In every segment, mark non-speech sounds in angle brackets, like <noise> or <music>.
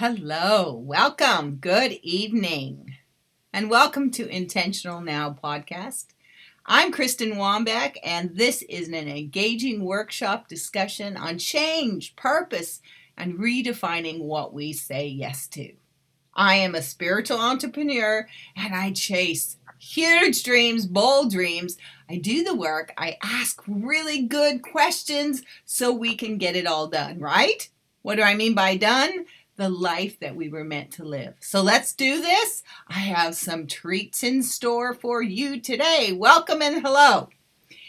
Hello, welcome, good evening, and welcome to Intentional Now podcast. I'm Kristen Wambach, and this is an engaging workshop discussion on change, purpose, and redefining what we say yes to. I am a spiritual entrepreneur and I chase huge dreams, bold dreams. I do the work, I ask really good questions so we can get it all done, right? What do I mean by done? The life that we were meant to live. So let's do this. I have some treats in store for you today. Welcome and hello.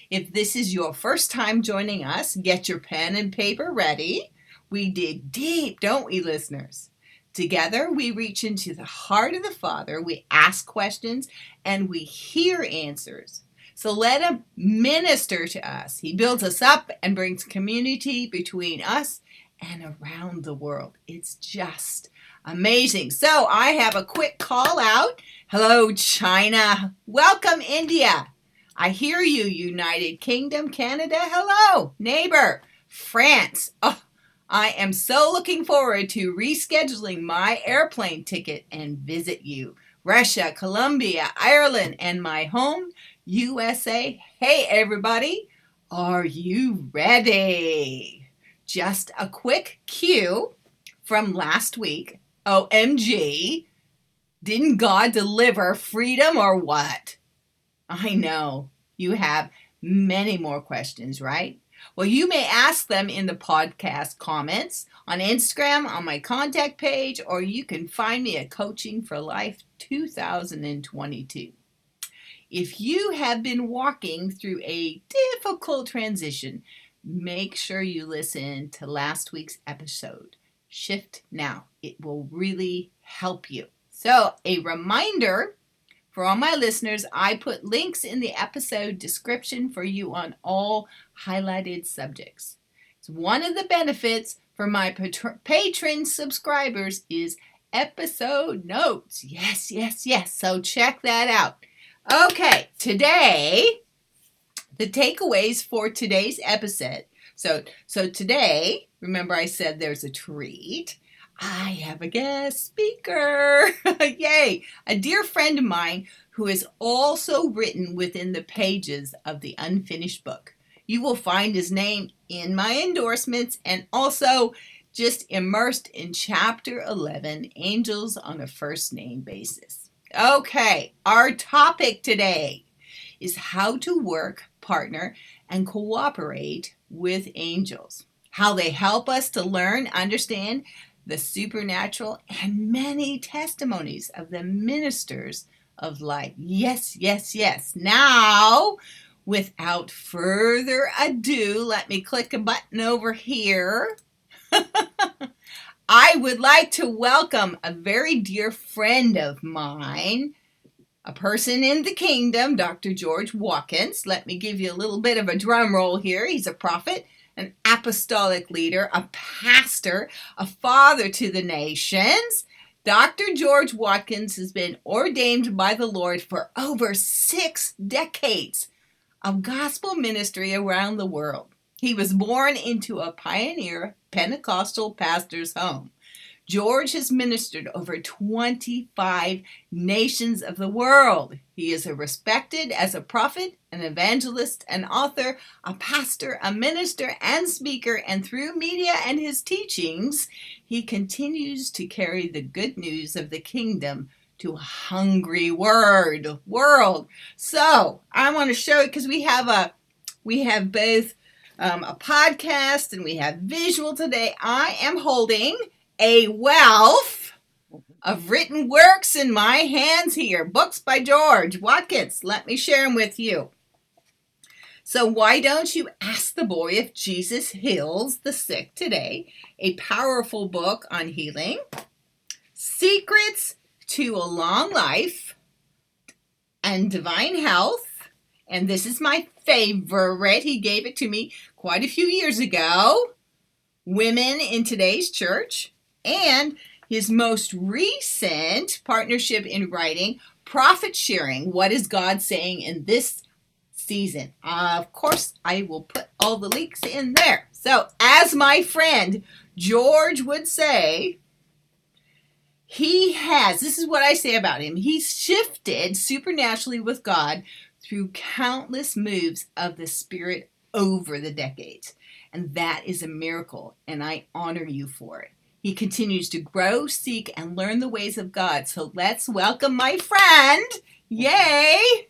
If this is your first time joining us, get your pen and paper ready. We dig deep, don't we, listeners? Together, we reach into the heart of the Father, we ask questions, and we hear answers. So let Him minister to us. He builds us up and brings community between us and around the world. It's just amazing. So I have a quick call out. Hello, China. Welcome, India. I hear you, United Kingdom, Canada. Hello, neighbor, France. Oh, I am so looking forward to rescheduling my airplane ticket and visit you. Russia, Colombia, Ireland, and my home, USA. Hey, everybody, are you ready? Just a quick cue from last week. OMG, didn't God deliver freedom or what? I know you have many more questions, right? Well, you may ask them in the podcast comments on Instagram, on my contact page, or you can find me at Coaching for Life 2022. If you have been walking through a difficult transition, make sure you listen to last week's episode. Shift now, it will really help you. So, a reminder for all my listeners, I put links in the episode description for you on all highlighted subjects. So one of the benefits for my Patreon subscribers is episode notes. Yes, yes, yes. So check that out. Okay, today the takeaways for today's episode. So so today, remember I said there's a treat. I have a guest speaker. <laughs> Yay! A dear friend of mine who has also written within the pages of the unfinished book. You will find his name in my endorsements and also just immersed in chapter 11 Angels on a First Name Basis. Okay, our topic today is how to work, partner, and cooperate with angels. How they help us to learn, understand, the supernatural, and many testimonies of the ministers of light. Yes, yes, yes. Now, without further ado, let me click a button over here. <laughs> I would like to welcome a very dear friend of mine, a person in the kingdom, Dr. George Watkins. Let me give you a little bit of a drum roll here. He's a prophet an apostolic leader, a pastor, a father to the nations. Dr. George Watkins has been ordained by the Lord for over six decades of gospel ministry around the world. He was born into a pioneer Pentecostal pastor's home. George has ministered over 25 nations of the world. He is respected as a prophet, an evangelist, an author, a pastor, a minister, and speaker, and through media and his teachings, he continues to carry the good news of the kingdom to a hungry word world. So I want to show it because we have a we have both um, a podcast and we have visual today. I am holding a wealth mm-hmm. of written works in my hands here. Books by George Watkins. Let me share them with you. So, why don't you ask the boy if Jesus heals the sick today? A powerful book on healing. Secrets to a long life and divine health. And this is my favorite. He gave it to me quite a few years ago. Women in today's church and his most recent partnership in writing, Profit Sharing What is God Saying in This Season? Of course, I will put all the links in there. So, as my friend George would say, he has, this is what I say about him, he's shifted supernaturally with God through countless moves of the Spirit over the decades. And that is a miracle, and I honor you for it. He continues to grow, seek, and learn the ways of God. So let's welcome my friend. Yay!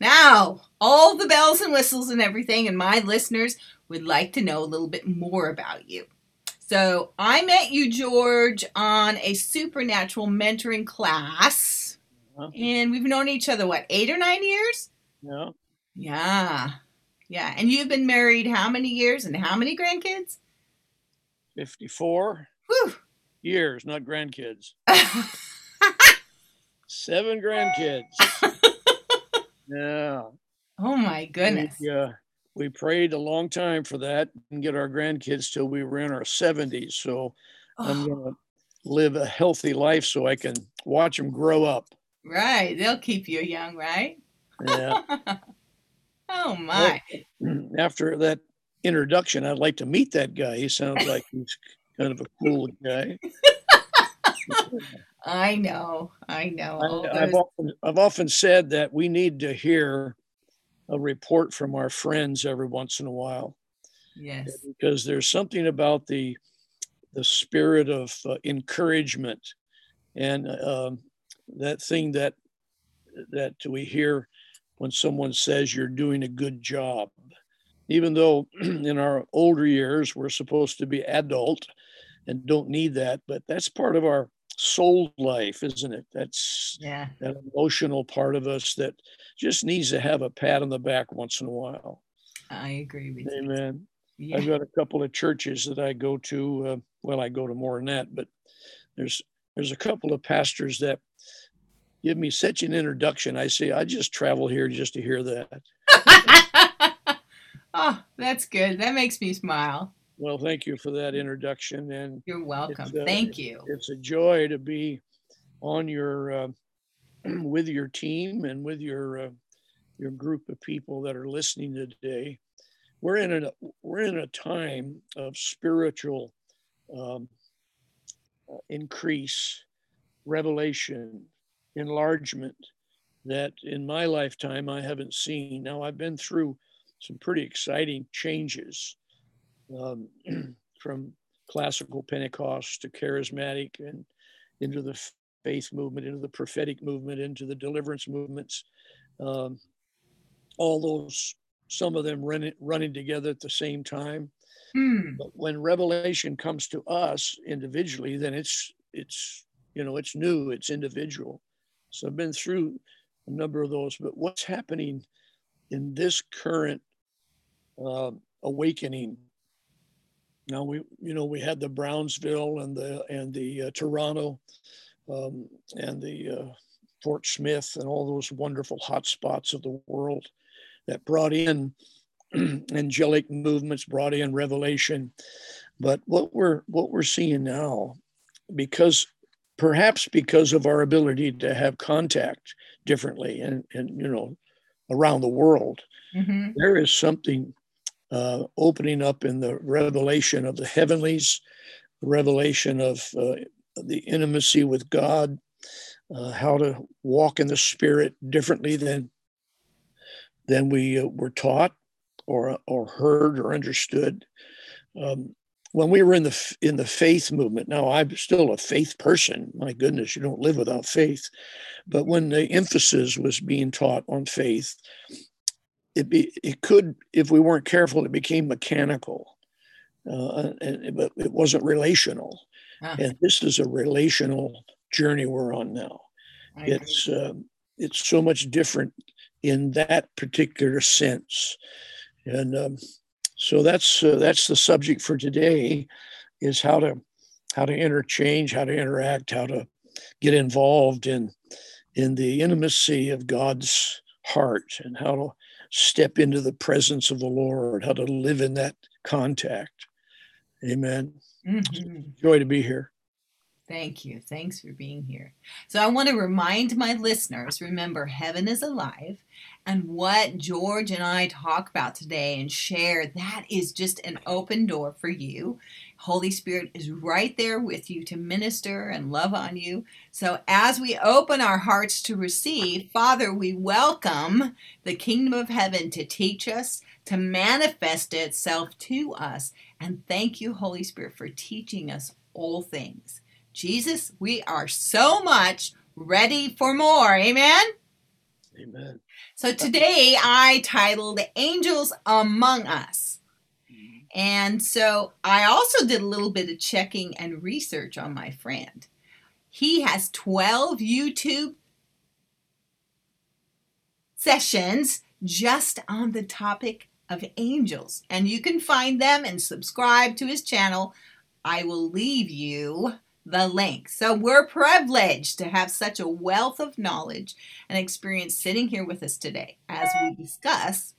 Now, all the bells and whistles and everything, and my listeners would like to know a little bit more about you. So I met you, George, on a supernatural mentoring class. And we've known each other, what, eight or nine years? Yeah. Yeah. Yeah. And you've been married how many years and how many grandkids? 54 Whew. years, not grandkids. <laughs> Seven grandkids. <laughs> yeah. Oh my goodness. Yeah we prayed a long time for that and get our grandkids till we were in our 70s. So oh. I'm going to live a healthy life so I can watch them grow up. Right. They'll keep you young, right? Yeah. <laughs> oh, my. Well, <clears throat> after that introduction, I'd like to meet that guy. He sounds like he's kind of a cool guy. <laughs> I know. I know. I, have often, I've often said that we need to hear a report from our friends every once in a while. Yes. Because there's something about the the spirit of uh, encouragement and uh, that thing that that we hear when someone says you're doing a good job even though <clears throat> in our older years we're supposed to be adult and don't need that but that's part of our soul life isn't it that's yeah that emotional part of us that just needs to have a pat on the back once in a while. I agree with Amen. you. Amen. Yeah. I've got a couple of churches that I go to. Uh, well, I go to more than that, but there's there's a couple of pastors that give me such an introduction. I say I just travel here just to hear that. <laughs> oh, that's good. That makes me smile. Well, thank you for that introduction, and you're welcome. Uh, thank you. It's a joy to be on your uh, <clears throat> with your team and with your uh, your group of people that are listening today. We're in a we're in a time of spiritual um, uh, increase, revelation, enlargement that in my lifetime I haven't seen. Now I've been through some pretty exciting changes um, <clears throat> from classical Pentecost to charismatic and into the faith movement, into the prophetic movement, into the deliverance movements. Um, all those, some of them running running together at the same time. Hmm. But when revelation comes to us individually, then it's it's you know it's new, it's individual. So I've been through a number of those. But what's happening in this current uh, awakening? Now we you know we had the Brownsville and the and the uh, Toronto um, and the uh, Fort Smith and all those wonderful hot spots of the world that brought in <clears throat> angelic movements, brought in revelation. But what we're what we're seeing now, because perhaps because of our ability to have contact differently and, and you know around the world, mm-hmm. there is something uh, opening up in the revelation of the heavenlies, revelation of uh, the intimacy with God, uh, how to walk in the Spirit differently than than we uh, were taught or or heard or understood. Um, when we were in the in the faith movement, now I'm still a faith person. My goodness, you don't live without faith. But when the emphasis was being taught on faith, it be it could, if we weren't careful, it became mechanical, uh, and but it wasn't relational. Huh. And this is a relational journey we're on now. I It's uh, it's so much different in that particular sense, and um, so that's uh, that's the subject for today, is how to how to interchange, how to interact, how to get involved in in the intimacy of God's heart, and how to step into the presence of the Lord, how to live in that contact. Amen. Mm-hmm. Joy to be here. Thank you. Thanks for being here. So, I want to remind my listeners remember, heaven is alive And what George and I talk about today and share, that is just an open door for you. Holy Spirit is right there with you to minister and love on you. So as we open our hearts to receive, Father, we welcome the kingdom of heaven to teach us, to manifest itself to us. And thank you, Holy Spirit, for teaching us all things. Jesus, we are so much ready for more. Amen. Amen. So today I titled Angels Among Us. And so I also did a little bit of checking and research on my friend. He has 12 YouTube sessions just on the topic of angels. And you can find them and subscribe to his channel. I will leave you the link. So we're privileged to have such a wealth of knowledge and experience sitting here with us today as we discuss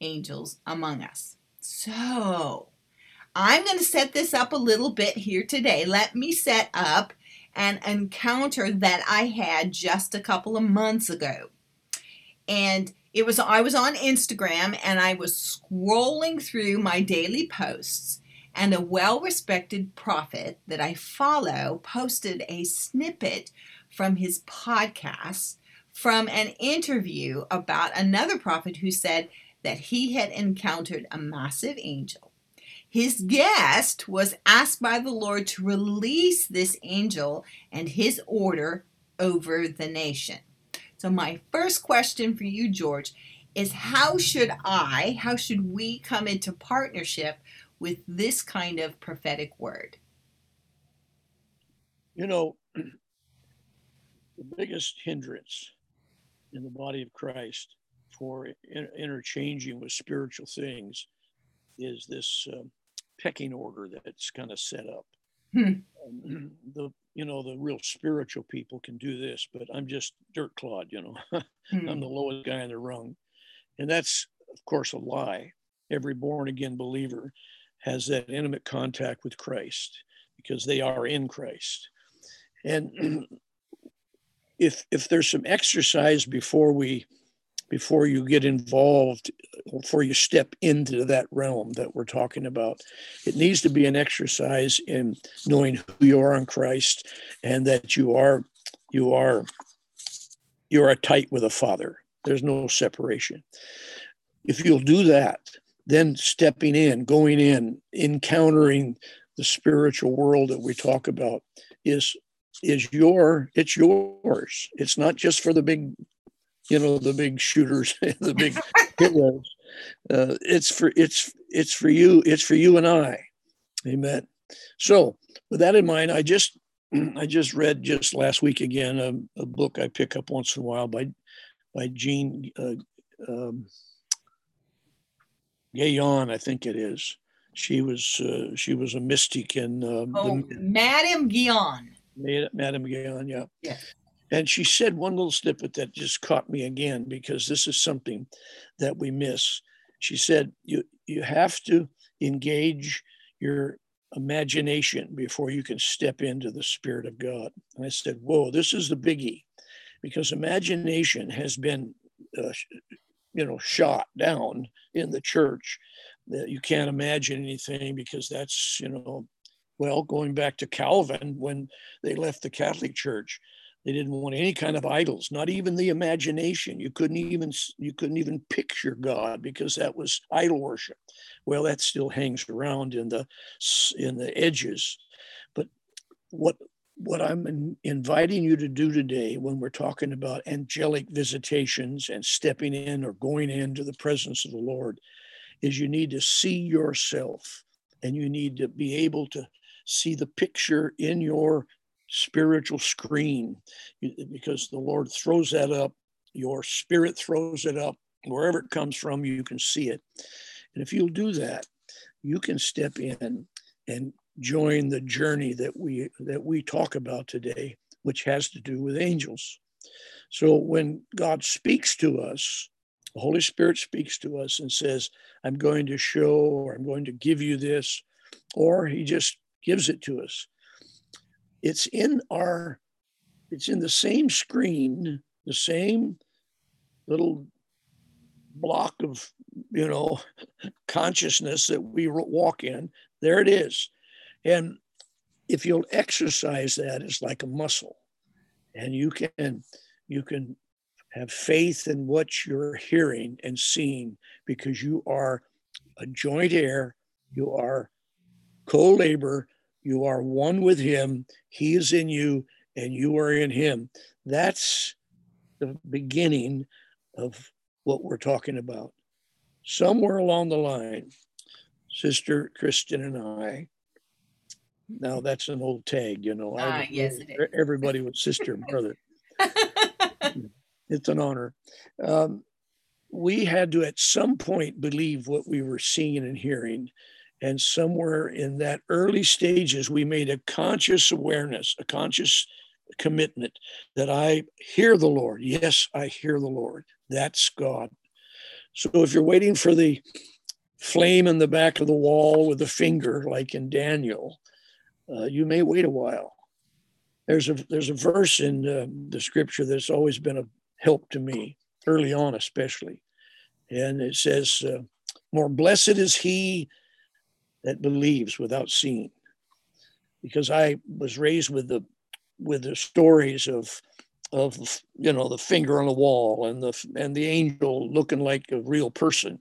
angels among us. So I'm going to set this up a little bit here today. Let me set up an encounter that I had just a couple of months ago. And it was I was on Instagram and I was scrolling through my daily posts and a well respected prophet that I follow posted a snippet from his podcast from an interview about another prophet who said that he had encountered a massive angel. His guest was asked by the Lord to release this angel and his order over the nation. So, my first question for you, George, is how should I, how should we come into partnership with this kind of prophetic word? You know, <clears throat> the biggest hindrance in the body of Christ for interchanging with spiritual things is this uh, pecking order that's kind of set up. Hmm. Um, <clears throat> the you know the real spiritual people can do this, but I'm just dirt clod. You know, <laughs> hmm. I'm the lowest guy in the rung, and that's of course a lie. Every born again believer has that intimate contact with Christ because they are in Christ. And <clears throat> if if there's some exercise before we before you get involved before you step into that realm that we're talking about. It needs to be an exercise in knowing who you are in christ and that you are you are you are tight with a father. There's no separation. If you'll do that then stepping in, going in, encountering the spiritual world that we talk about is is your it's yours. It's not just for the big, you know, the big shooters, <laughs> the big heroes. Uh, it's for it's it's for you. It's for you and I. Amen. So with that in mind, I just <clears throat> I just read just last week again a, a book I pick up once in a while by by Jean uh, um, Guyon, I think it is. She was uh, she was a mystic in um, oh, the, Madame Guyon. Madame Guyon, yeah. Yeah. And she said one little snippet that just caught me again because this is something that we miss. She said, "You you have to engage your imagination before you can step into the Spirit of God." And I said, "Whoa, this is the biggie," because imagination has been uh, you know shot down in the church that you can't imagine anything because that's you know well going back to calvin when they left the catholic church they didn't want any kind of idols not even the imagination. You couldn't even you couldn't even picture god because that was idol worship. Well that still hangs around in the in the edges. But what what I'm in, inviting you to do today when we're talking about angelic visitations and stepping in or going into the presence of the Lord is you need to see yourself and you need to be able to see the picture in your spiritual screen because the Lord throws that up, your spirit throws it up, wherever it comes from, you can see it. And if you'll do that, you can step in and join the journey that we that we talk about today, which has to do with angels. So when God speaks to us, the Holy Spirit speaks to us and says, I'm going to show or I'm going to give you this, or he just gives it to us. It's in our, it's in the same screen, the same little block of, you know, <laughs> consciousness that we walk in. There it is. And if you'll exercise that, it's like a muscle. And you can you can have faith in what you're hearing and seeing because you are a joint heir, you are co-labor, you are one with him, he is in you, and you are in him. That's the beginning of what we're talking about. Somewhere along the line, Sister Kristen and I, now that's an old tag, you know. Ah, yes, everybody with sister and brother. <laughs> it's an honor. Um, we had to, at some point, believe what we were seeing and hearing. And somewhere in that early stages, we made a conscious awareness, a conscious commitment that I hear the Lord. Yes, I hear the Lord. That's God. So if you're waiting for the flame in the back of the wall with a finger, like in Daniel, uh, you may wait a while. There's a there's a verse in uh, the scripture that's always been a help to me early on, especially, and it says, uh, "More blessed is he that believes without seeing," because I was raised with the with the stories of of you know the finger on the wall and the and the angel looking like a real person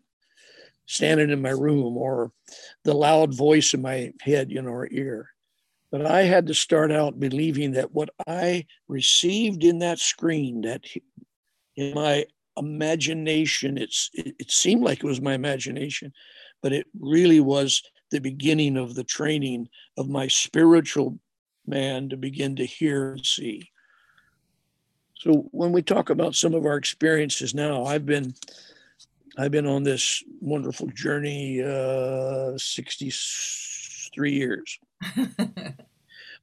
standing in my room or the loud voice in my head you know or ear. But i had to start out believing that what i received in that screen that in my imagination it's it, it seemed like it was my imagination but it really was the beginning of the training of my spiritual man to begin to hear and see. So when we talk about some of our experiences now, I've been I've been on this wonderful journey uh, 63 years. <laughs>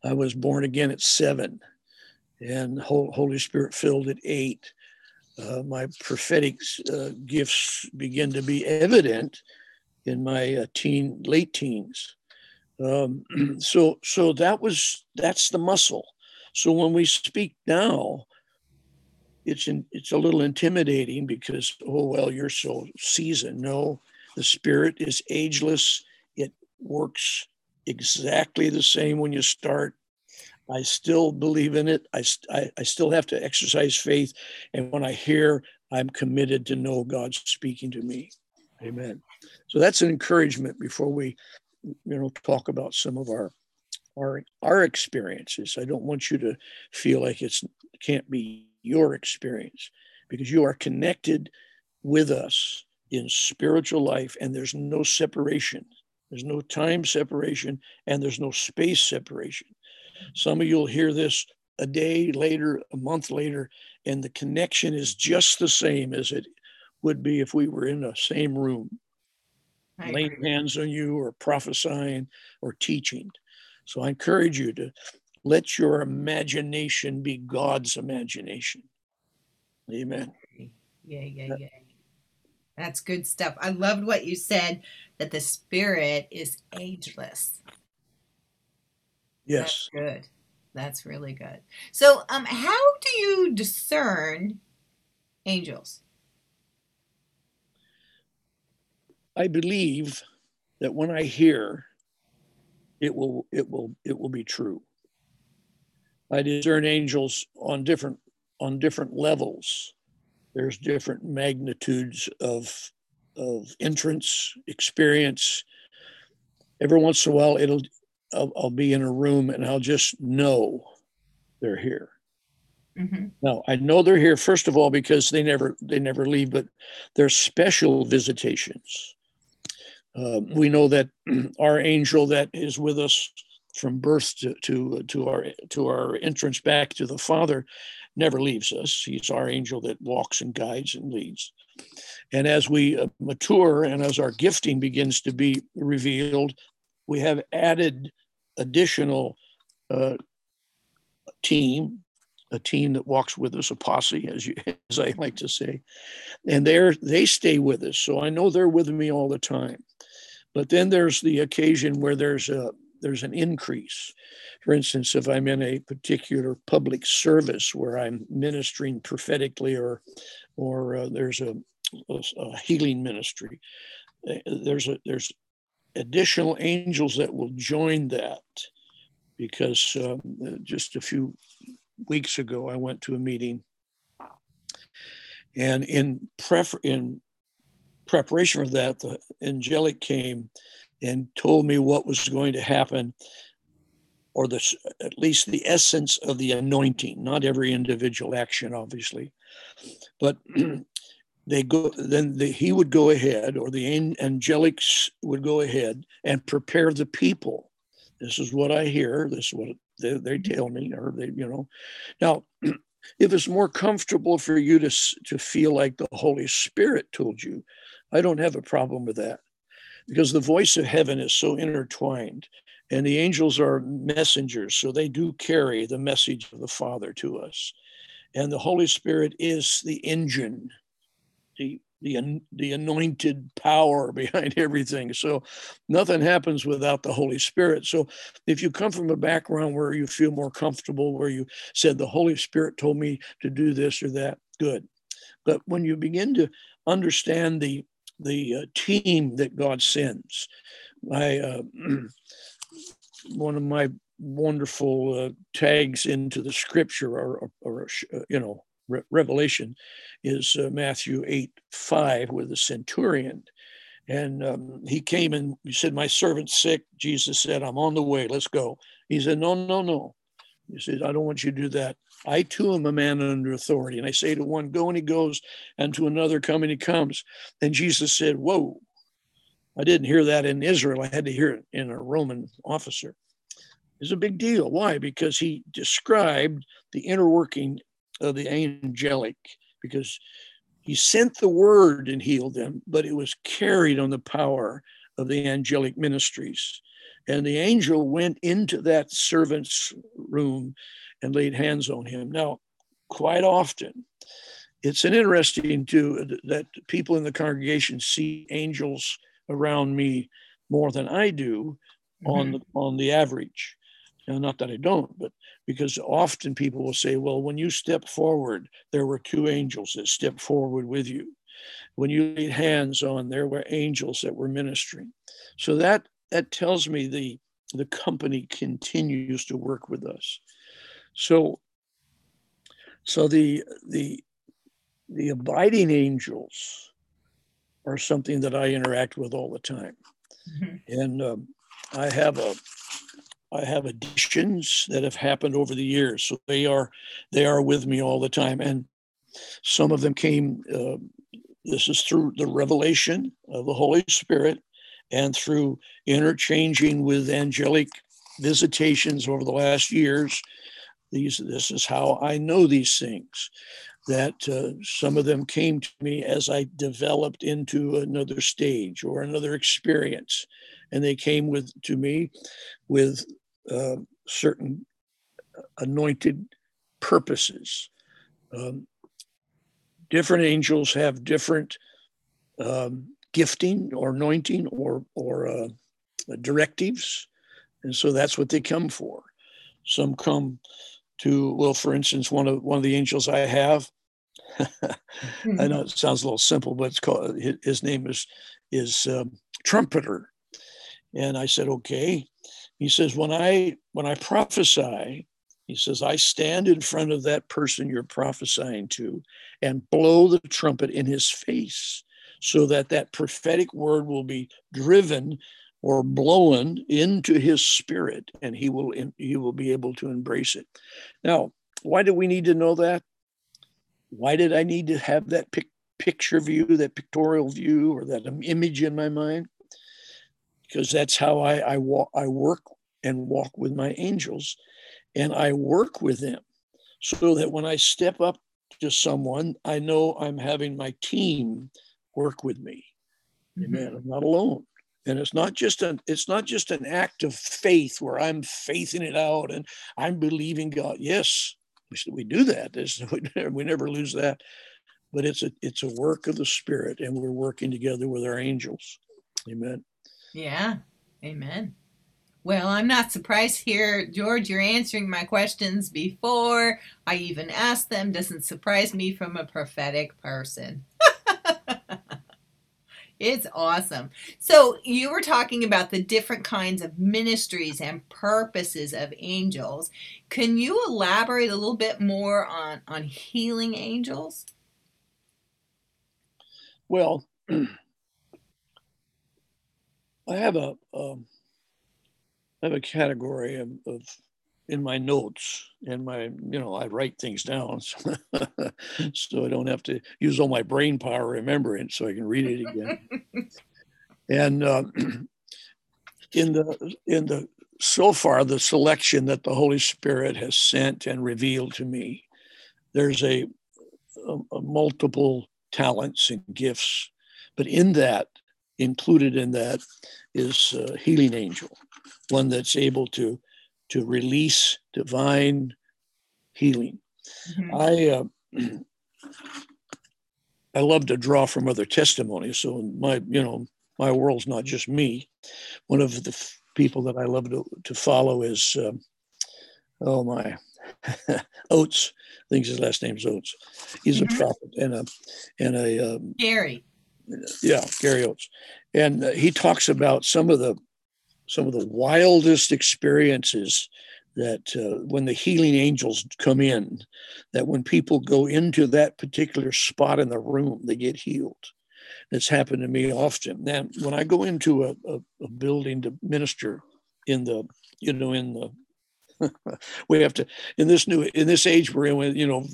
I was born again at seven and Holy Spirit filled at eight. Uh, my prophetic uh, gifts begin to be evident in my uh, teen, late teens. Um, <clears throat> so so that was that's the muscle. So when we speak now, it's in, it's a little intimidating because oh well you're so seasoned. No, the spirit is ageless. It works exactly the same when you start. I still believe in it. I, I, I still have to exercise faith. And when I hear, I'm committed to know God's speaking to me. Amen. So that's an encouragement before we you know talk about some of our our our experiences. I don't want you to feel like it's can't be your experience because you are connected with us in spiritual life and there's no separation. There's no time separation and there's no space separation. Some of you'll hear this a day later a month later and the connection is just the same as it would be if we were in the same room laying hands on you or prophesying or teaching. So I encourage you to let your imagination be God's imagination. Amen. Yeah, yeah, yeah. That's good stuff. I loved what you said that the spirit is ageless. Yes. That's good. That's really good. So, um, how do you discern angels? I believe that when I hear, it will it will it will be true. I discern angels on different on different levels. There's different magnitudes of of entrance experience. Every once in a while, it'll I'll, I'll be in a room and I'll just know they're here. Mm-hmm. Now I know they're here first of all because they never they never leave, but they're special visitations. Uh, we know that <clears throat> our angel that is with us from birth to, to, to our to our entrance back to the Father never leaves us. He's our angel that walks and guides and leads. And as we uh, mature and as our gifting begins to be revealed, we have added additional uh, team, a team that walks with us, a posse, as you as I like to say, and they they stay with us. So I know they're with me all the time. But then there's the occasion where there's a there's an increase. For instance, if I'm in a particular public service where I'm ministering prophetically, or or uh, there's a a, healing ministry. Uh, there's a there's additional angels that will join that because um, just a few weeks ago I went to a meeting and in pref in preparation for that the angelic came and told me what was going to happen or the at least the essence of the anointing not every individual action obviously. But <clears throat> they go then the, he would go ahead or the angelics would go ahead and prepare the people. This is what i hear this is what they, they tell me or they you know. Now <clears throat> if it's more comfortable for you to to feel like the holy spirit told you i don't have a problem with that because the voice of heaven is so intertwined and the angels are messengers so they do carry the message of the father to us and the holy spirit is the engine the the the anointed power <laughs> behind everything. So nothing happens without the Holy Spirit. So if you come from a background where you feel more comfortable, where you said the Holy Spirit told me to do this or that, good. But when you begin to understand the the uh, team that God sends, I uh, <clears throat> one of my wonderful uh, tags into the Scripture or, or, or uh, you know Re- Revelation is uh, Matthew 8 5 with the centurion. And um, he came and he said, My servant's sick. Jesus said, I'm on the way. Let's go. He said, No, no, no. He said, I don't want you to do that. I too am a man under authority. And I say to one, Go, and he goes, and to another, Come, and he comes. And Jesus said, Whoa. I didn't hear that in Israel. I had to hear it in a Roman officer. It's a big deal. Why? Because he described the inner working of the angelic because he sent the word and healed them, but it was carried on the power of the angelic ministries. And the angel went into that servant's room and laid hands on him. Now, quite often, it's an interesting too that people in the congregation see angels around me more than I do mm-hmm. on the on the average. Now, not that I don't, but because often people will say, well, when you step forward, there were two angels that stepped forward with you. When you laid hands on, there were angels that were ministering. So that that tells me the the company continues to work with us. So so the the the abiding angels are something that I interact with all the time. Mm-hmm. And um, I have a I have additions that have happened over the years, so they are they are with me all the time, and some of them came. Uh, this is through the revelation of the Holy Spirit, and through interchanging with angelic visitations over the last years. These this is how I know these things. That uh, some of them came to me as I developed into another stage or another experience and they came with to me with uh, certain anointed purposes. Um, different angels have different um, gifting or anointing or or uh, directives, and so that's what they come for. Some come to well, for instance, one of one of the angels I have. <laughs> I know it sounds a little simple, but it's called his name is is um, trumpeter, and I said okay, he says, when I when I prophesy, he says, I stand in front of that person you're prophesying to and blow the trumpet in his face so that that prophetic word will be driven or blown into his spirit and he will he will be able to embrace it. Now, why do we need to know that? Why did I need to have that pic- picture view, that pictorial view, or that image in my mind? because that's how I, I, walk, I work and walk with my angels. And I work with them so that when I step up to someone, I know I'm having my team work with me. Mm-hmm. Amen. I'm not alone. And it's not just an it's not just an act of faith where I'm faithing it out and I'm believing God. Yes, we, do that. <laughs> We never lose that. But it's a it's a work of the Spirit, and we're working together with our angels. Amen. Yeah. Amen. Well, I'm not surprised here, George. You're answering my questions before I even asked them. Doesn't surprise me from a prophetic person. <laughs> It's awesome. So, you were talking about the different kinds of ministries and purposes of angels. Can you elaborate a little bit more on, on healing angels? Well, <clears throat> I have a um, I have a category of, of in my notes and my you know i write things down <laughs> so, so, i don't have to use all my brain power remembering so i can read it again. And uh, <clears throat> in the in the so far the selection that the holy spirit has sent and revealed to me there's a, a, a multiple talents and gifts but in that included in that is a healing angel one that's able to to release divine healing. Mm-hmm. I uh, <clears throat> I love to draw from other testimonies. So my you know my world's not just me. One of the f- people that I love to, to follow is uh, oh my <laughs> Oates. I think his last name's Oates. He's mm-hmm. a prophet and a and a um, Gary. Yeah, Gary Oates, and uh, he talks about some of the some of the wildest experiences that uh, when the healing angels come in, that when people go into that particular spot in the room, they get healed. It's happened to me often. Now, when I go into a, a, a building to minister in the, you know, in the, <laughs> we have to in this new in this age we're in with you know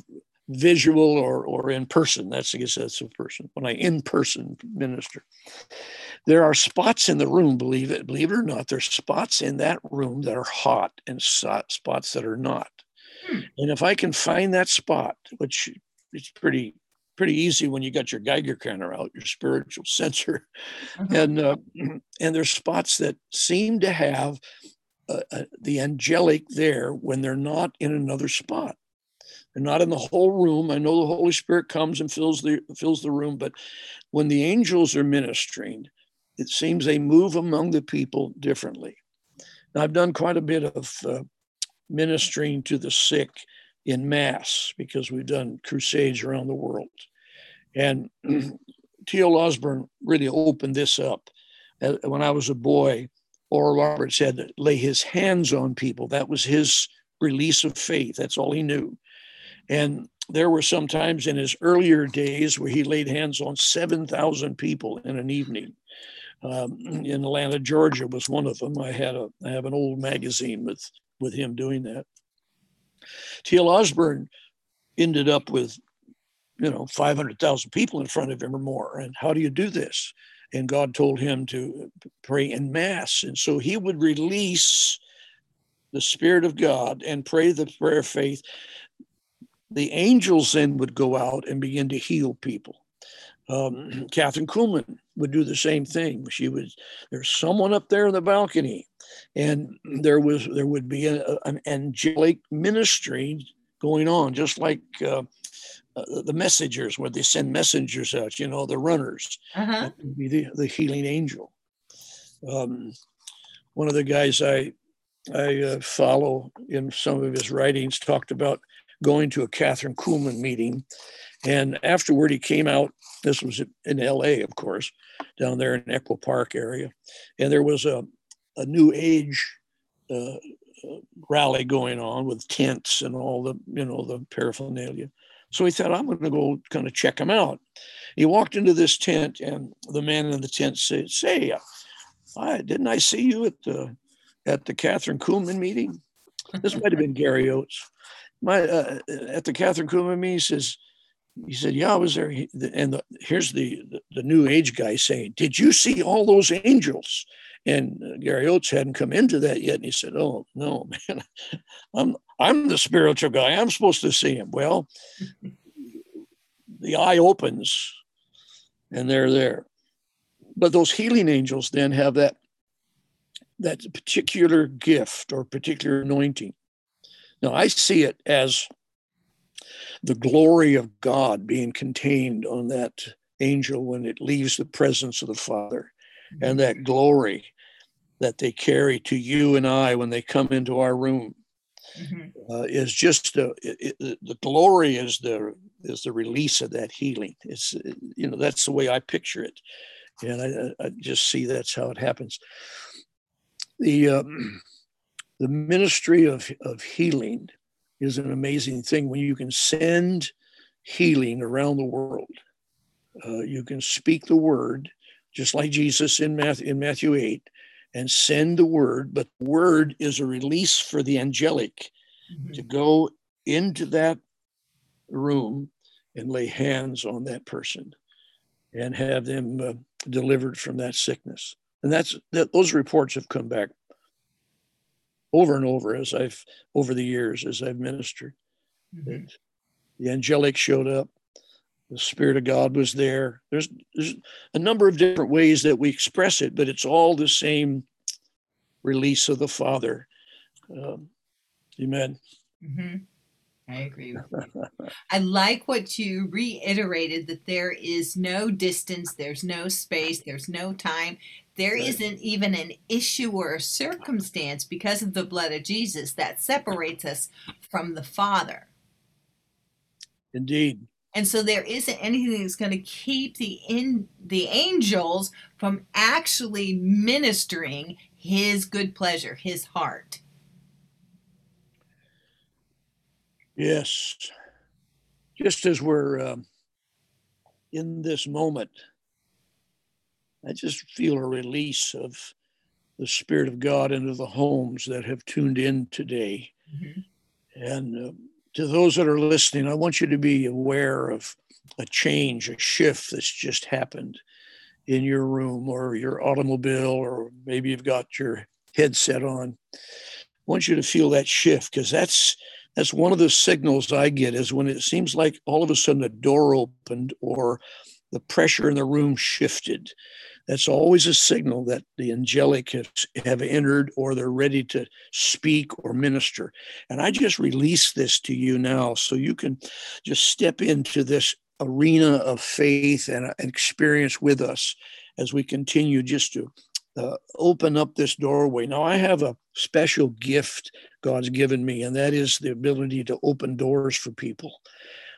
visual or or in person. That's I guess that's a person. When I in person minister, there are spots in the room. Believe it, believe it or not, there's spots in that room that are hot and spots that are not. Hmm. And if I can find that spot, which it's pretty pretty easy when you got your Geiger counter out, your spiritual <laughs> sensor, uh-huh. and uh, <clears throat> and there's spots that seem to have uh, uh, the angelic there when they're not in another spot. They're not in the whole room. I know the Holy Spirit comes and fills the fills the room, but when the angels are ministering, it seems they move among the people differently. Now, I've done quite a bit of uh, ministering to the sick in mass because we've done crusades around the world, and <clears throat> T.L. Osborn really opened this up. Uh, when I was a boy, Oral Roberts had to lay his hands on people. That was his release of faith. That's all he knew. And there were some times in his earlier days where he laid hands on 7,000 people in an evening. Um, in Atlanta, Georgia was one of them. I had a I have an old magazine with with him doing that. T.L. Osborn ended up with, you know, 500,000 people in front of him or more. And how do you do this? And God told him to pray in mass. And so he would release the Spirit of God and pray the prayer of faith the angels then would go out and begin to heal people. Um, <clears throat> Kathryn Kuhlman would do the same thing. She would there's someone up there in the balcony, and there was there would be a, an angelic ministry going on, just like uh, uh, the messengers, where they send messengers out. You know, the runners. Uh-huh. be the, the healing angel. Um, one of the guys I I uh, follow in some of his writings talked about going to a Kathryn Kuhlman meeting. And afterward, he came out. This was in LA, of course, down there in Echo Park area. And there was a, a new age uh, uh, rally going on with tents and all the, you know, the paraphernalia. So he thought, I'm going to go kind of check him out. He walked into this tent, and the man in the tent said, Say, I, didn't I see you at the, at the Kathryn Kuhlman meeting? This might have been Gary Oates my uh, at the Kathryn Kuhlman meeting, he says, he said, "Yeah, I was there." And the, here's the, the, the new age guy saying, "Did you see all those angels?" And uh, Gary Oates hadn't come into that yet, and he said, "Oh no, <laughs> man, I'm I'm the spiritual guy. I'm supposed to see him." Well, the eye opens, and they're there. But those healing angels then have that that particular gift or particular anointing now, I see it as the glory of God being contained on that angel when it leaves the presence of the Father, mm-hmm. and that glory that they carry to you and I when they come into our room. Mm-hmm. Uh, is just a, it, it, the glory is the is the release of that healing. It's you know that's the way I picture it, and I, I just see that's how it happens. The um, <clears throat> the ministry of of healing is an amazing thing when you can send healing around the world. Uh, you can speak the word, just like Jesus in Matthew, in Matthew 8, and send the word, but the word is a release for the angelic mm-hmm. to go into that room and lay hands on that person and have them uh, delivered from that sickness. And that's that those reports have come back over and over as I've over the years as I've ministered. Mm-hmm. The angelic showed up. The Spirit of God was there. There's, there's a number of different ways that we express it, but it's all the same release of the Father. Um, amen. Mm-hmm. I agree <laughs> I like what you reiterated that there is no distance, there's no space, there's no time. There right. not even an issue or a circumstance because of the blood of Jesus that separates us from the Father. Indeed. And so there isn't anything that's going to keep the in the angels from actually ministering his good pleasure, his heart. Yes. Just as we're um, in this moment, I just feel a release of the Spirit of God into the homes that have tuned in today. Mm-hmm. And uh, to those that are listening, I want you to be aware of a change, a shift that's just happened in your room or your automobile, or maybe you've got your headset on. I want you to feel that shift because that's that's one of the signals I get is when it seems like all of a sudden a door opened or the pressure in the room shifted. That's always a signal that the angelic have, have entered or they're ready to speak or minister. And I just release this to you now so you can just step into this arena of faith and, and experience with us as we continue just to uh, open up this doorway. Now, I have a special gift God's given me, and that is the ability to open doors for people.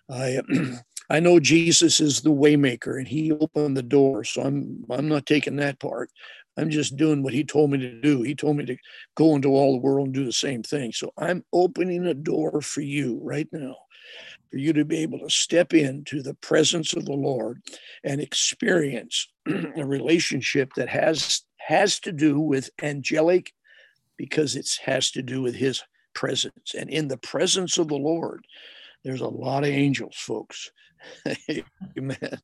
I <clears throat> I know Jesus is the waymaker, and He opened the door, so I'm I'm not taking that part. I'm just doing what He told me to do. He told me to go into all the world and do the same thing. So I'm opening a door for you right now for you to be able to step into the presence of the Lord and experience <clears throat> a relationship that has has to do with angelic because it has to do with his presence. And in the presence of the Lord, there's a lot of angels, folks. <laughs> Amen.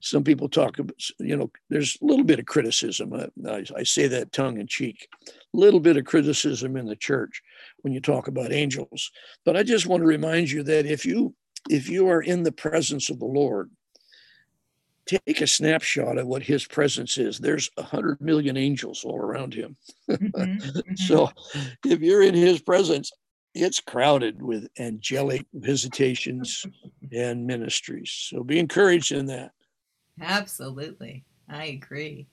Some people talk about, you know, there's a little bit of criticism. I, I, say that tongue in cheek, a little bit of criticism in the church when you talk about angels. But I just want to remind you that if you if you are in the presence of the Lord, take a snapshot of what his presence is. There's a hundred million angels all around him. Mm-hmm, <laughs> mm-hmm. so if you're in his presence, it's crowded with angelic visitations and ministries. So be encouraged in that. Absolutely. I agree.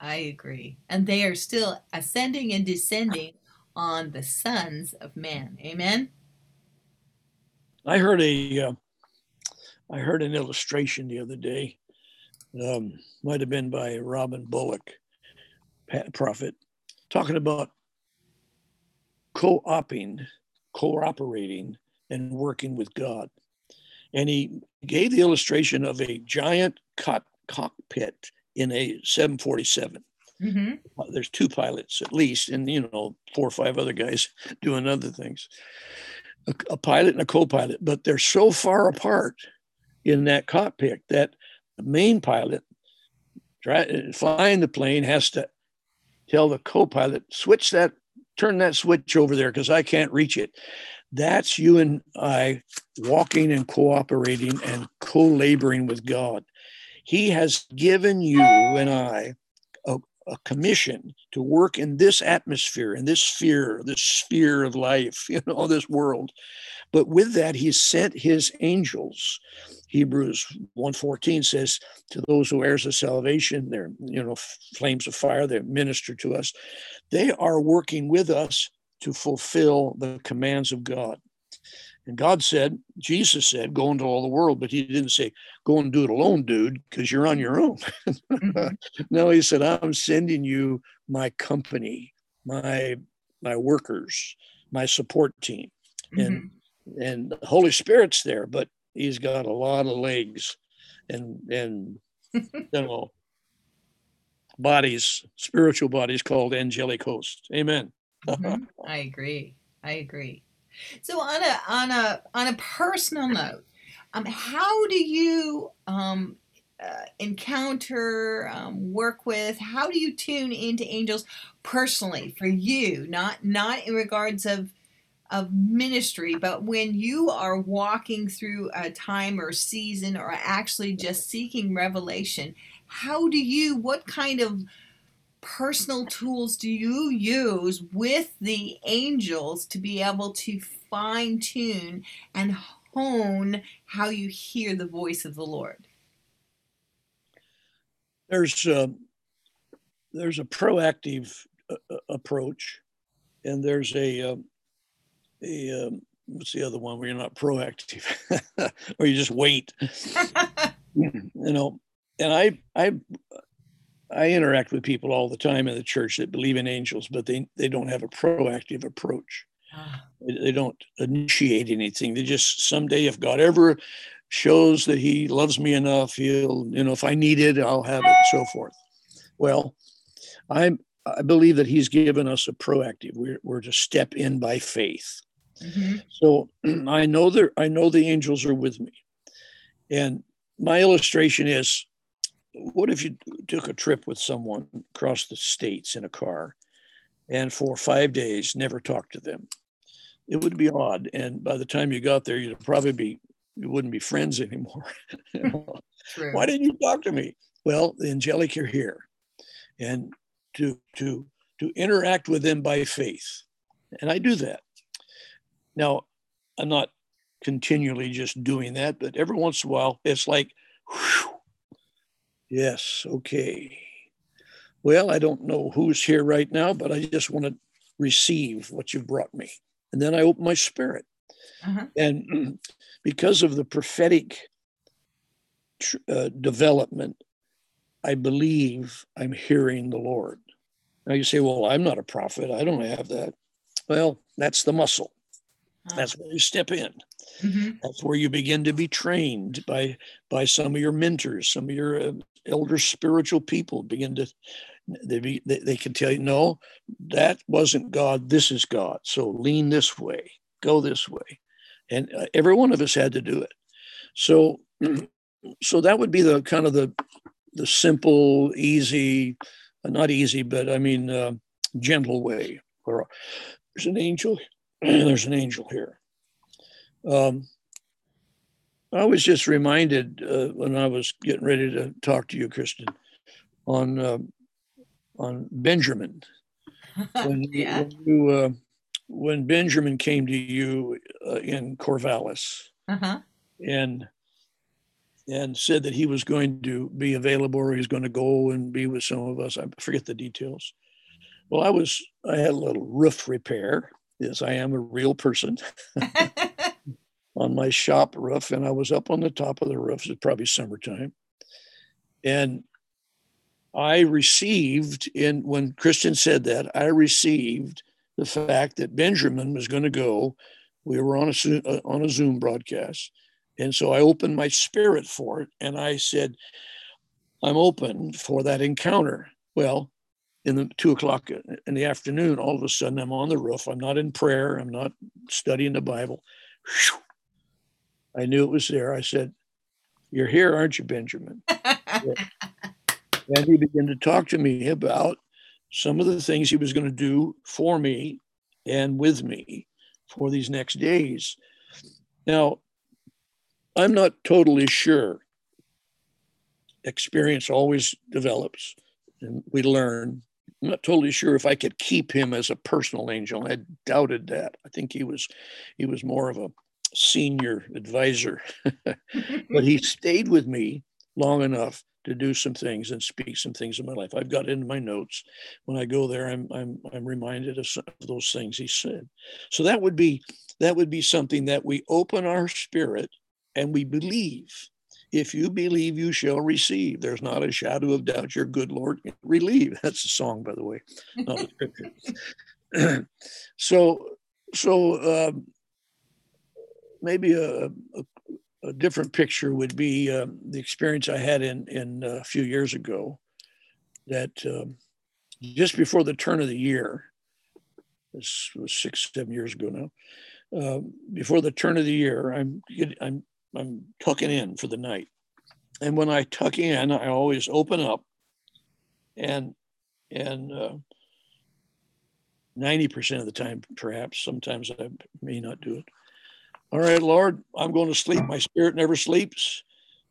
I agree. And they are still ascending and descending on the sons of man. Amen. I heard a uh, I heard an illustration the other day. Um, might have been by Robin Bullock, prophet, talking about co-oping, cooperating, and working with God. And he gave the illustration of a giant cockpit in a 747. Mm-hmm. Uh, there's two pilots at least, and you know four or five other guys <laughs> doing other things. A, a pilot and a co-pilot, but they're so far apart in that cockpit that the main pilot try, flying the plane has to tell the co-pilot switch that turn that switch over there because i can't reach it. That's you and i walking and cooperating and co-laboring with god. He has given you and i a, commission to work in this atmosphere in this sphere this sphere of life <laughs> you know this world but with that he sent his angels Hebrews 1:14 says, "To those who heirs of salvation, they're you know flames of fire that minister to us. They are working with us to fulfill the commands of God." And God said, Jesus said, go into all the world, but he didn't say, go and do it alone, dude, because you're on your own. mm-hmm. <laughs> no, he said, I'm sending you my company, my my workers, my support team. And mm-hmm. and the Holy Spirit's there, but he's got a lot of legs and and <laughs> you know bodies, spiritual bodies called angelic hosts. Amen. mm-hmm. <laughs> I agree. I agree. So on a on a on a personal note, um, how do you um, uh, encounter, um, work with? How do you tune into angels personally for you? Not not in regards of of ministry, but when you are walking through a time or season or actually just seeking revelation, how do you? What kind of personal tools do you use with the angels to be able to fine tune and hone how you hear the voice of the Lord? There's a, there's a proactive uh, uh approach, and there's a um, a um, what's the other one where you're not proactive, <laughs> or you just wait. <laughs> you know, and I I I interact with people all the time in the church that believe in angels, but they, they don't have a proactive approach. Ah. They don't initiate anything. They just someday, if God ever shows that He loves me enough, He'll, you know, if I need it, I'll have it, and so forth. Well, I I believe that He's given us a proactive. We're we're to step in by faith. Mm-hmm. So <clears throat> I know that I know the angels are with me, and my illustration is what if you took a trip with someone across the states in a car and for five days never talked to them? It would be odd. And by the time you got there, you'd probably be, you wouldn't be friends anymore. <laughs> Why didn't you talk to me? Well, the angelic are here. And to, to, to interact with them by faith. And I do that. Now, I'm not continually just doing that, but every once in a while, it's like, whew, Yes, okay. Well, I don't know who's here right now, but I just want to receive what you've brought me. And then I open my spirit. Uh-huh. And <clears throat> because of the prophetic uh, development, I believe I'm hearing the Lord. Now you say, well, I'm not a prophet. I don't have that. Well, that's the muscle. Uh-huh. That's where you step in. Mm-hmm. That's where you begin to be trained by by some of your mentors, some of your uh, elder spiritual people begin to they, be, they, they can tell you no that wasn't god this is god. So lean this way go this way. And uh, every one of us had to do it. So <clears throat> so that would be the kind of the the simple easy uh, not easy but i mean uh, gentle way. Where there's an angel <clears throat> there's an angel here. Um, I was just reminded uh, when I was getting ready to talk to you, Kristen, on uh, on Benjamin. <laughs> When, yeah. when, you, uh, when Benjamin came to you uh, in Corvallis, uh-huh. and and said that he was going to be available or he was going to go and be with some of us. I forget the details. Well, I was I had a little roof repair. Yes, I am a real person. <laughs> on my shop roof, and I was up on the top of the roof. It's probably summertime, and I received in when Kristen said that I received the fact that Benjamin was going to go. We were on a uh, on a Zoom broadcast, and so I opened my spirit for it, and I said, "I'm open for that encounter." Well, in the two o'clock in the afternoon, all of a sudden I'm on the roof. I'm not in prayer. I'm not studying the Bible. Whew, I knew it was there. I said, You're here, aren't you, Benjamin? <laughs> and he began to talk to me about some of the things he was going to do for me and with me for these next days. Now, I'm not totally sure. Experience always develops and we learn. I'm not totally sure if I could keep him as a personal angel. I doubted that. I think he was he was more of a senior advisor, <laughs> <laughs> but he stayed with me long enough to do some things and speak some things in my life. I've got it in my notes. When I go there, I'm I'm I'm reminded of, some of those things he said. So that would be that would be something that we open our spirit and we believe. If you believe, you shall receive. There's not a shadow of doubt. Your good Lord relieve. <laughs> That's a song, by the way, not a scripture. <clears throat> so, so um, maybe a, a, a, different picture would be um, the experience I had in in uh, a few years ago. That um, just before the turn of the year, this was six seven years ago now. Uh, before the turn of the year, I'm I'm I'm tucking in for the night, and when I tuck in, I always open up, and and uh, 90% of the time, perhaps. Sometimes I may not do it. All right, Lord, I'm going to sleep. My spirit never sleeps.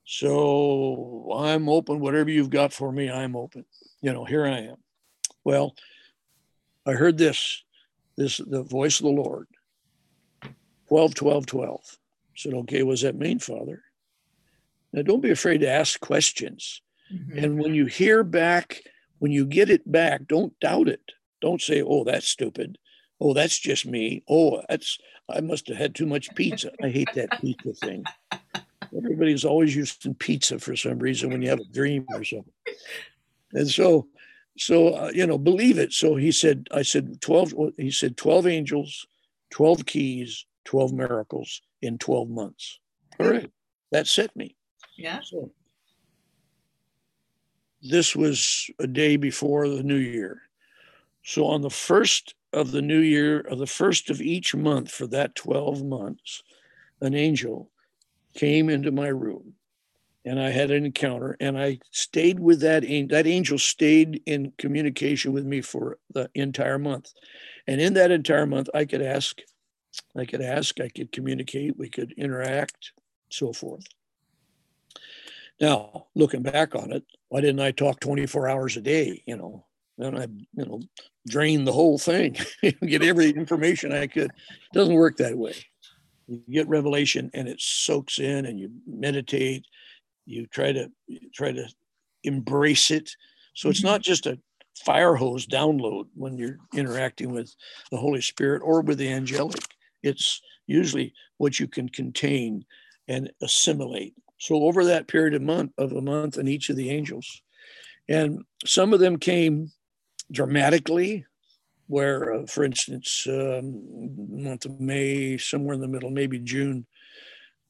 So I'm open. Whatever you've got for me, I'm open. You know, here I am. Well, I heard this, this the voice of the Lord. 12, 12, 12. I said, okay, what does that mean, Father? Now don't be afraid to ask questions. Mm-hmm. And when you hear back, when you get it back, don't doubt it. Don't say, oh, that's stupid. Oh, that's just me. Oh, that's I must have had too much pizza. I hate that pizza thing. Everybody's always using pizza for some reason when you have a dream or something. And so, so uh, you know, believe it. So he said, I said twelve. He said twelve angels, twelve keys, twelve miracles in twelve months. All right, that set me. Yeah. So this was a day before the new year. So on the first of the new year, of the first of each month for that 12 months, an angel came into my room and I had an encounter and I stayed with that angel. That angel stayed in communication with me for the entire month. And in that entire month, I could ask, I could ask, I could communicate, we could interact, so forth. Now, looking back on it, why didn't I talk 24 hours a day? You know, then I, you know, drain the whole thing, <laughs> get every information I could. It doesn't work that way. You get revelation and it soaks in, and you meditate. You try to try to embrace it. So it's not just a fire hose download when you're interacting with the Holy Spirit or with the angelic. It's usually what you can contain and assimilate. So over that period of month of a month and each of the angels, and some of them came dramatically, where, uh, for instance, um, month of May, somewhere in the middle, maybe June,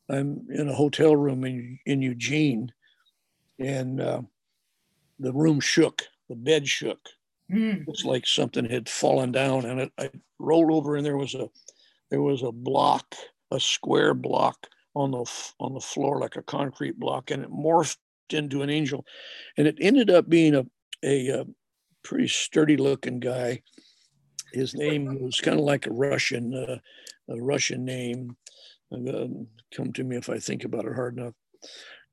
I'm in a hotel room in, in Eugene, and uh, the room shook, the bed shook. Mm. It's like something had fallen down, and it, I rolled over, and there was a there was a block, a square block on the on the floor, like a concrete block, and it morphed into an angel, and it ended up being a a, uh, pretty sturdy looking guy. His name was kind of like a Russian, uh, a Russian name. Uh, come to me if I think about it hard enough.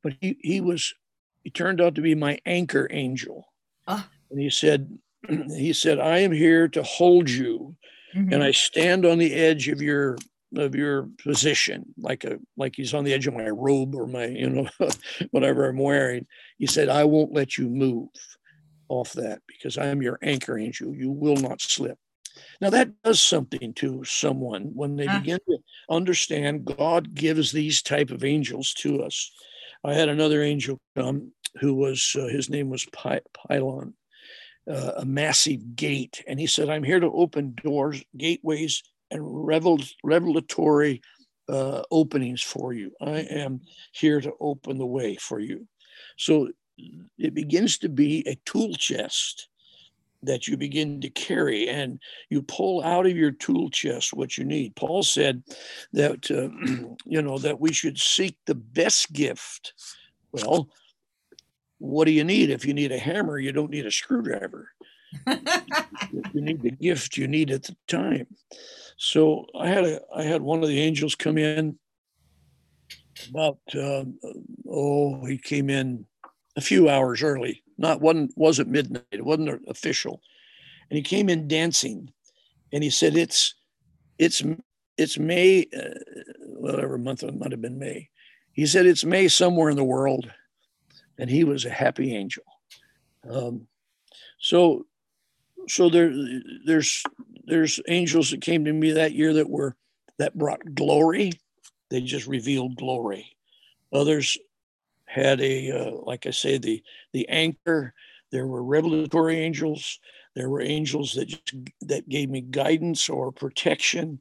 But he, he was, he turned out to be my anchor angel. Ah. And he said, <clears throat> he said, I am here to hold you. Mm-hmm. And I stand on the edge of your of your position, like a like he's on the edge of my robe or my, you know, <laughs> whatever I'm wearing. He said, I won't let you move off that because I am your anchor angel. You will not slip. Now that does something to someone when they uh. begin to understand God gives these type of angels to us. I had another angel come who was uh, his name was Py- Pylon, uh, a massive gate, and he said, "I'm here to open doors, gateways, and revel- revelatory uh, openings for you. I am here to open the way for you." So it begins to be a tool chest that you begin to carry and you pull out of your tool chest what you need. Paul said that uh, <clears throat> you know that we should seek the best gift. Well what do you need? If you need a hammer you don't need a screwdriver. <laughs> You need the gift you need at the time. So i had a i had one of the angels come in about uh, oh he came in a few hours early. Not one wasn't midnight. It wasn't official. And he came in dancing, and he said, "It's it's it's May, uh, whatever month it might have been May." He said, "It's May somewhere in the world." and he was a happy angel. Um, so, so there, there's there's angels that came to me that year that were that brought glory. They just revealed glory. Others had a uh, like I say the the anchor. There were revelatory angels. There were angels that just, that gave me guidance or protection.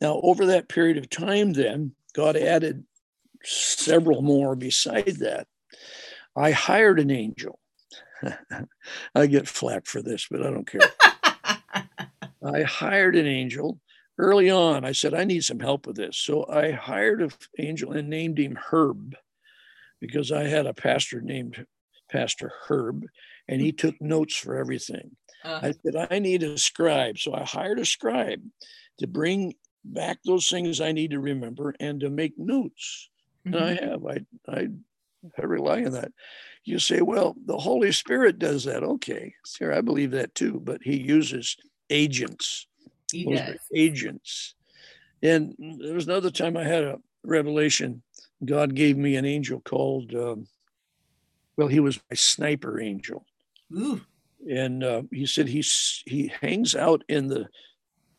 Now, over that period of time, then God added several more beside that. I hired an angel. <laughs> I get flack for this, but I don't care. <laughs> I hired an angel early on. I said, I need some help with this. So I hired an angel and named him Herb because I had a pastor named Pastor Herb and he took notes for everything. Uh, I said, I need a scribe. So I hired a scribe to bring back those things I need to remember and to make notes. Mm-hmm. And I mm-hmm. have. I, I I rely on that. You say, well, the Holy Spirit does that. Okay, sir, I believe that too, but he uses agents. He does. Agents. And there was another time I had a revelation. God gave me an angel called, um, well, he was my sniper angel. Ooh. And uh, he said he he hangs out in the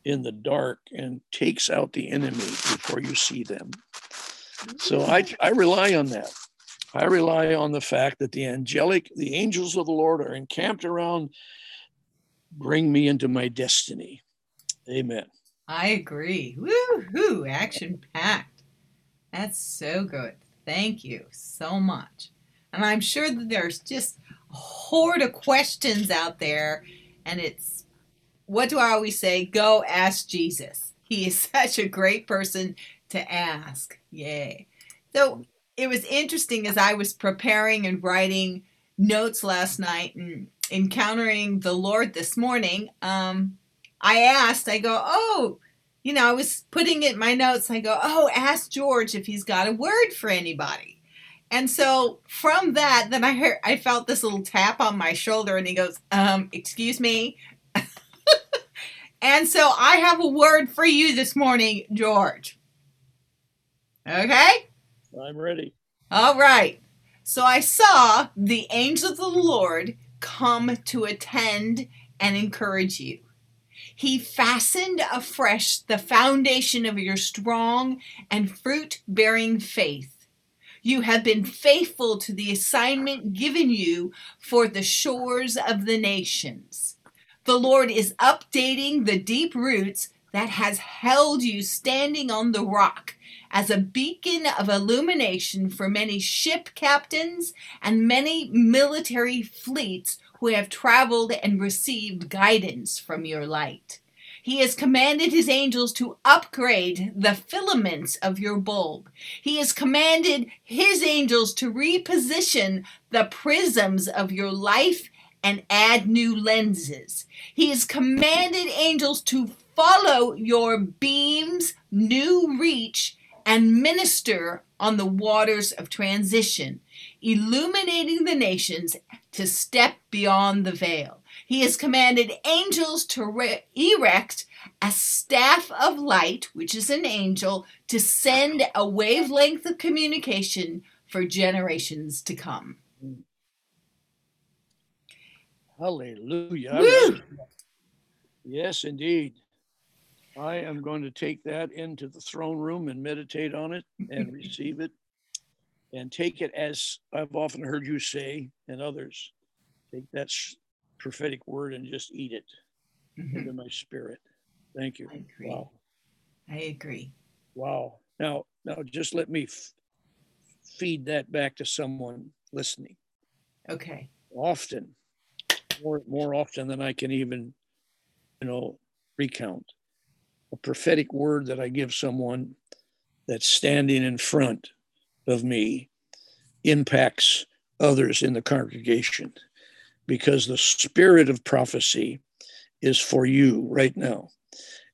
in the dark and takes out the enemy before you see them. So I, I rely on that. I rely on the fact that the angelic, the angels of the Lord are encamped around, bring me into my destiny. Amen. I agree. Woo-hoo, action packed. That's so good. Thank you so much. And I'm sure that there's just a horde of questions out there. And it's, what do I always say? Go ask Jesus. He is <laughs> such a great person to ask. Yay. So it was interesting as I was preparing and writing notes last night and encountering the Lord this morning. Um, I asked, I go, oh, you know, I was putting it in my notes. I go, oh, ask George if he's got a word for anybody. And so from that, then I heard, I felt this little tap on my shoulder, and he goes, um, excuse me. <laughs> and so I have a word for you this morning, George. Okay? I'm ready. All right. So I saw the angel of the Lord come to attend and encourage you. He fastened afresh the foundation of your strong and fruit bearing faith. You have been faithful to the assignment given you for the shores of the nations. The Lord is updating the deep roots that has held you standing on the rock as a beacon of illumination for many ship captains and many military fleets who have traveled and received guidance from your light. He has commanded his angels to upgrade the filaments of your bulb. He has commanded his angels to reposition the prisms of your life and add new lenses. He has commanded angels to follow your beam's new reach and minister on the waters of transition, illuminating the nations to step beyond the veil. He has commanded angels to re- erect a staff of light, which is an angel, to send a wavelength of communication for generations to come. Hallelujah. Woo! Yes, indeed. I am going to take that into the throne room and meditate on it and <laughs> receive it and take it as I've often heard you say and others take that prophetic word and just eat it mm-hmm. into my spirit. Thank you. I agree. Wow. I agree. Wow. Now, now just let me f- feed that back to someone listening. Okay. Often, more more often than I can even, you know, recount a prophetic word that I give someone that's standing in front of me impacts others in the congregation because the spirit of prophecy is for you right now.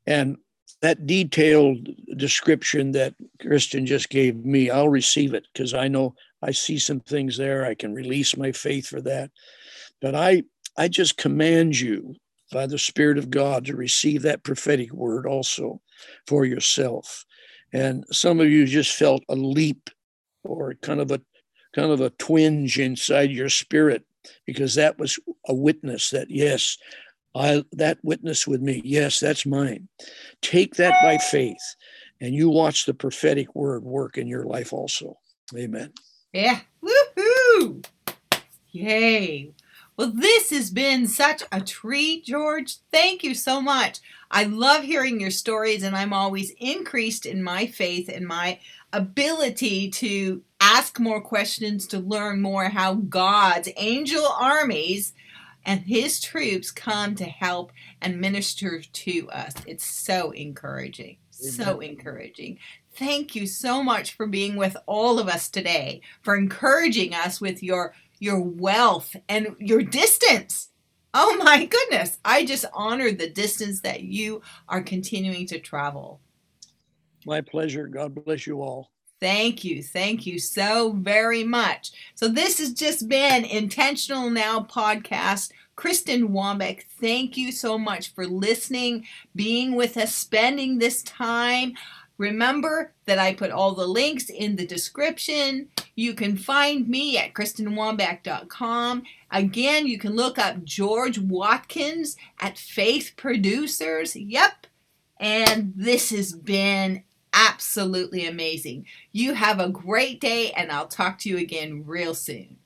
And that detailed description that Kristen just gave me, I'll receive it because I know I see some things there. I can release my faith for that. But I I just command you by the Spirit of God to receive that prophetic word also for yourself. And some of you just felt a leap or kind of a kind of a twinge inside your spirit because that was a witness that yes I that witness with me yes that's mine. Take that by faith and you watch the prophetic word work in your life also. Amen. Yeah. Woohoo! Yay. Well, this has been such a treat, George. Thank you so much. I love hearing your stories, and I'm always increased in my faith and my ability to ask more questions, to learn more how God's angel armies and his troops come to help and minister to us. It's so encouraging. Amen. So encouraging. Thank you so much for being with all of us today, for encouraging us with your your wealth and your distance. Oh my goodness. I just honor the distance that you are continuing to travel. My pleasure. God bless you all. Thank you. Thank you so very much. So, this has just been Intentional Now podcast. Kristen Wombeck, thank you so much for listening, being with us, spending this time. Remember that I put all the links in the description. You can find me at KristenWombeck.com. Again, you can look up George Watkins at Faith Producers. Yep. And this has been absolutely amazing. You have a great day, and I'll talk to you again real soon.